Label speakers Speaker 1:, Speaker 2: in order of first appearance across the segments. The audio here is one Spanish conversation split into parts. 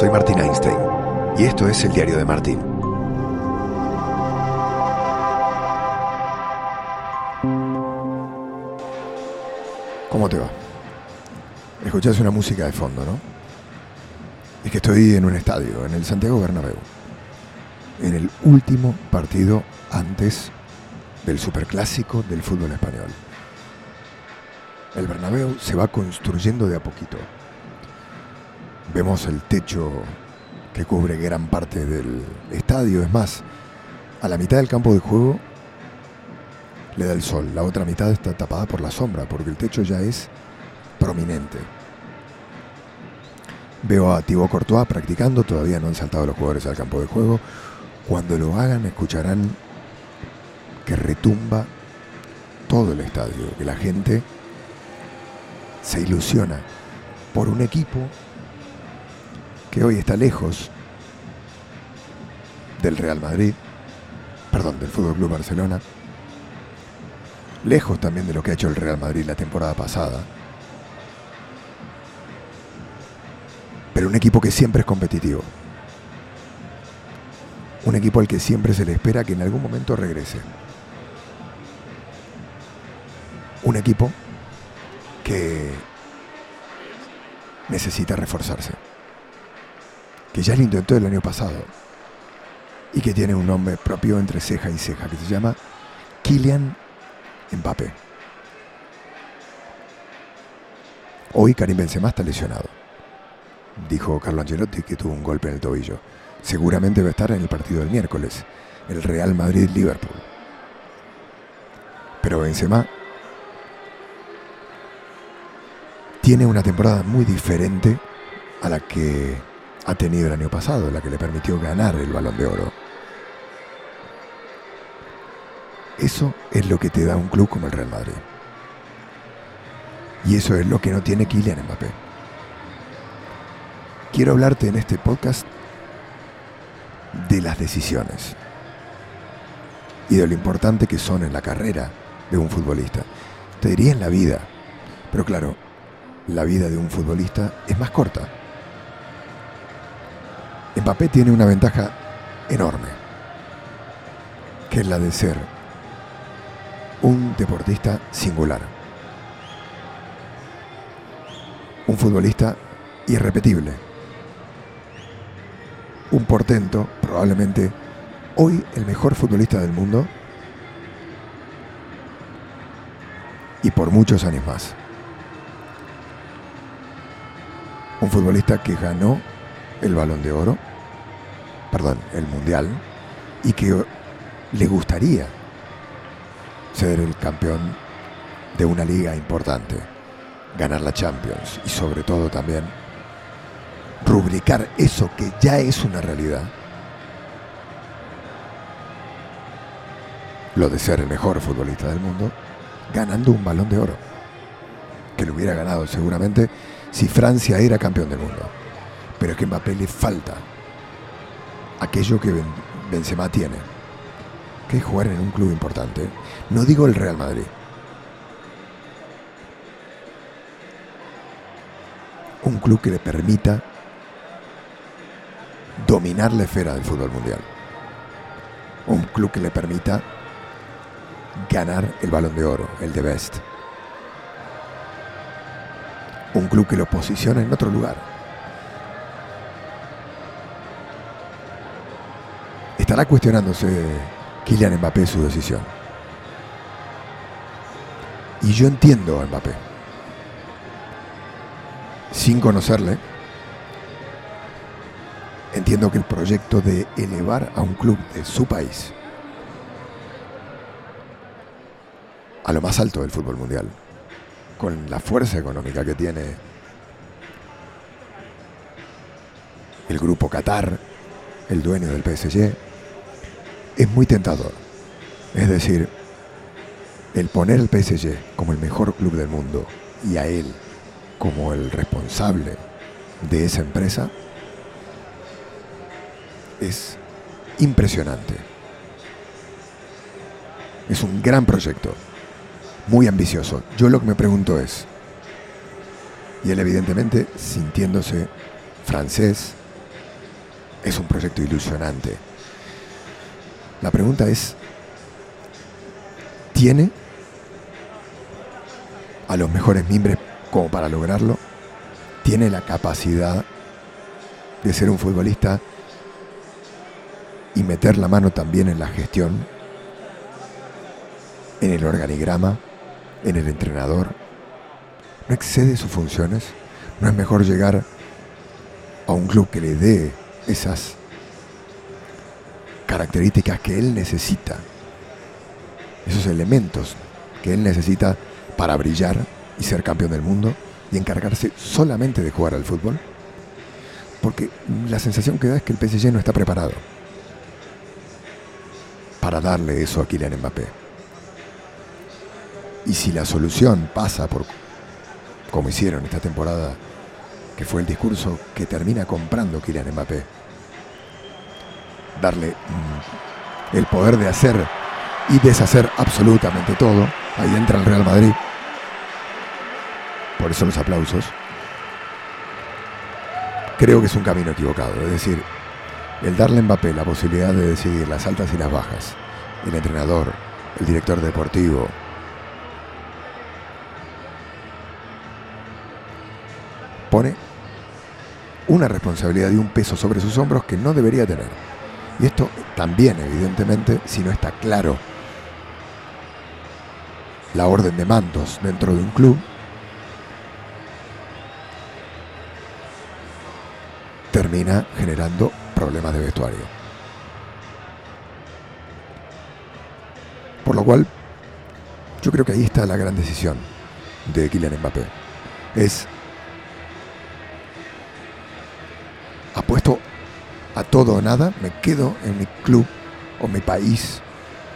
Speaker 1: Soy Martín Einstein y esto es el diario de Martín. ¿Cómo te va? Escuchás una música de fondo, ¿no? Es que estoy en un estadio, en el Santiago Bernabéu, en el último partido antes del superclásico del fútbol español. El Bernabéu se va construyendo de a poquito. Vemos el techo que cubre gran parte del estadio. Es más, a la mitad del campo de juego le da el sol. La otra mitad está tapada por la sombra porque el techo ya es prominente. Veo a Thibaut Courtois practicando, todavía no han saltado los jugadores al campo de juego. Cuando lo hagan escucharán que retumba todo el estadio, que la gente se ilusiona por un equipo que hoy está lejos del Real Madrid, perdón, del Fútbol Club Barcelona, lejos también de lo que ha hecho el Real Madrid la temporada pasada, pero un equipo que siempre es competitivo, un equipo al que siempre se le espera que en algún momento regrese, un equipo que necesita reforzarse, que ya lo intentó el año pasado y que tiene un nombre propio entre ceja y ceja, que se llama Kylian Mbappé. Hoy Karim Benzema está lesionado. Dijo Carlo Ancelotti que tuvo un golpe en el tobillo. Seguramente va a estar en el partido del miércoles, el Real Madrid-Liverpool. Pero Benzema tiene una temporada muy diferente a la que ha tenido el año pasado, la que le permitió ganar el balón de oro. Eso es lo que te da un club como el Real Madrid. Y eso es lo que no tiene Kylian Mbappé. Quiero hablarte en este podcast de las decisiones y de lo importante que son en la carrera de un futbolista. Te diría en la vida, pero claro, la vida de un futbolista es más corta. Mbappé tiene una ventaja enorme, que es la de ser un deportista singular. Un futbolista irrepetible. Un portento, probablemente hoy el mejor futbolista del mundo y por muchos años más. un futbolista que ganó el balón de oro, perdón, el mundial, y que le gustaría ser el campeón de una liga importante, ganar la Champions y sobre todo también rubricar eso que ya es una realidad, lo de ser el mejor futbolista del mundo, ganando un balón de oro, que lo hubiera ganado seguramente si Francia era campeón del mundo. Pero es que Mbappé le falta aquello que Benzema tiene, que es jugar en un club importante. No digo el Real Madrid. Un club que le permita dominar la esfera del fútbol mundial. Un club que le permita ganar el balón de oro, el de Best un club que lo posiciona en otro lugar. Estará cuestionándose Kylian Mbappé su decisión. Y yo entiendo a Mbappé. Sin conocerle, entiendo que el proyecto de elevar a un club de su país a lo más alto del fútbol mundial con la fuerza económica que tiene el grupo Qatar, el dueño del PSG, es muy tentador. Es decir, el poner al PSG como el mejor club del mundo y a él como el responsable de esa empresa es impresionante. Es un gran proyecto muy ambicioso. Yo lo que me pregunto es, y él evidentemente sintiéndose francés, es un proyecto ilusionante. La pregunta es, ¿tiene a los mejores miembros como para lograrlo? ¿Tiene la capacidad de ser un futbolista y meter la mano también en la gestión, en el organigrama, en el entrenador? ¿No excede sus funciones? ¿No es mejor llegar a un club que le dé esas características que él necesita, esos elementos que él necesita para brillar y ser campeón del mundo y encargarse solamente de jugar al fútbol? Porque la sensación que da es que el PSG no está preparado para darle eso a Kylian Mbappé. Y si la solución pasa por, como hicieron esta temporada, que fue el discurso que termina comprando Kylian Mbappé, darle mm, el poder de hacer y deshacer absolutamente todo, ahí entra el Real Madrid. Por eso los aplausos. Creo que es un camino equivocado, es decir, el darle a Mbappé la posibilidad de decidir las altas y las bajas, el entrenador, el director deportivo, pone una responsabilidad y un peso sobre sus hombros que no debería tener. Y esto también, evidentemente, si no está claro la orden de mandos dentro de un club, termina generando problemas de vestuario. Por lo cual, yo creo que ahí está la gran decisión de Kylian Mbappé. Es todo o nada, me quedo en mi club o mi país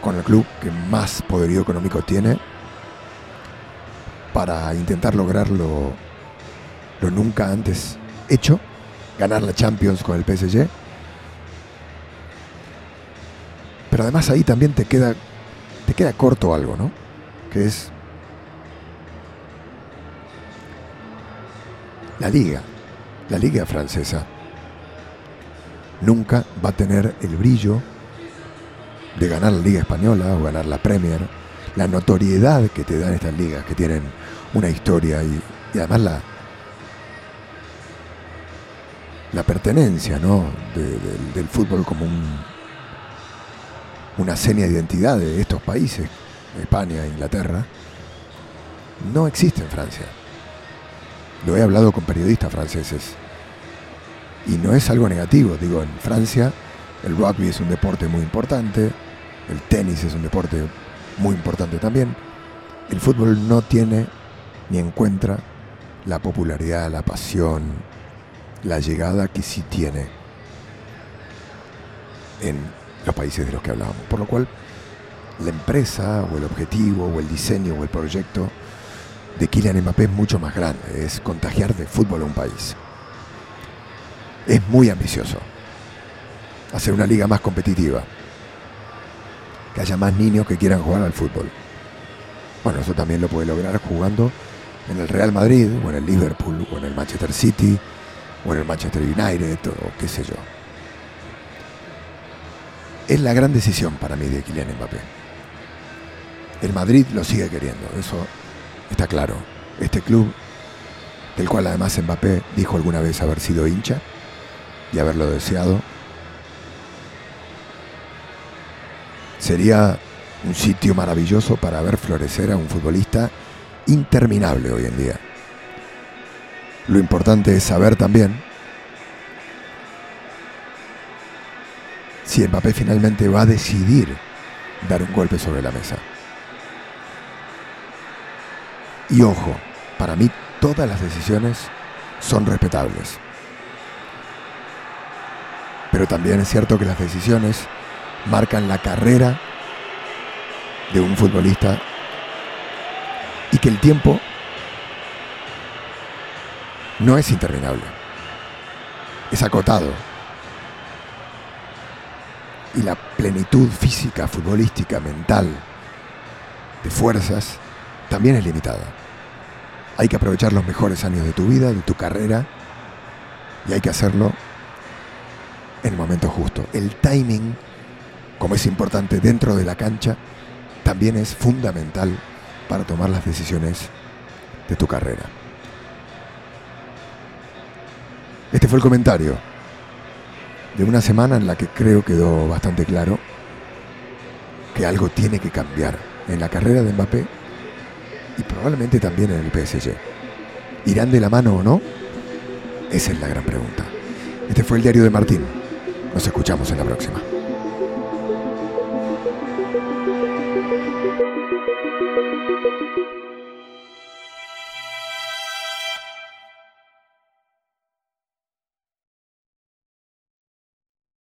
Speaker 1: con el club que más poderío económico tiene para intentar lograr lo, lo nunca antes hecho, ganar la Champions con el PSG. Pero además ahí también te queda, te queda corto algo, ¿no? Que es la liga, la liga francesa nunca va a tener el brillo de ganar la Liga Española o ganar la Premier, la notoriedad que te dan estas ligas, que tienen una historia y, además la, la pertenencia ¿no? del fútbol como un, una seña de identidad de estos países, España, Inglaterra, no existe en Francia. Lo he hablado con periodistas franceses y no es algo negativo, digo, en Francia el rugby es un deporte muy importante, el tenis es un deporte muy importante también. El fútbol no tiene ni encuentra la popularidad, la pasión, la llegada que sí tiene en los países de los que hablamos. Por lo cual, la empresa o el objetivo o el diseño o el proyecto de Kylian Mbappé es mucho más grande, es contagiar de fútbol a un país es muy ambicioso. Hacer una liga más competitiva. Que haya más niños que quieran jugar al fútbol. Bueno, eso también lo puede lograr jugando en el Real Madrid, o en el Liverpool, o en el Manchester City, o en el Manchester United, o qué sé yo. Es la gran decisión para mí de Kylian Mbappé. El Madrid lo sigue queriendo, eso está claro. Este club, del cual además Mbappé dijo alguna vez haber sido hincha, y haberlo deseado. Sería un sitio maravilloso para ver florecer a un futbolista interminable hoy en día. Lo importante es saber también si Mbappé finalmente va a decidir dar un golpe sobre la mesa. Y ojo, para mí todas las decisiones son respetables. Pero también es cierto que las decisiones marcan la carrera de un futbolista y que el tiempo no es interminable, es acotado. Y la plenitud física, futbolística, mental, de fuerzas, también es limitada. Hay que aprovechar los mejores años de tu vida, de tu carrera, y hay que hacerlo en el momento justo. El timing, como es importante dentro de la cancha, también es fundamental para tomar las decisiones de tu carrera. Este fue el comentario de una semana en la que creo quedó bastante claro que algo tiene que cambiar en la carrera de Mbappé y probablemente también en el PSG. ¿Irán de la mano o no? Esa es la gran pregunta. Este fue el diario de Martín. Nos escuchamos en la próxima.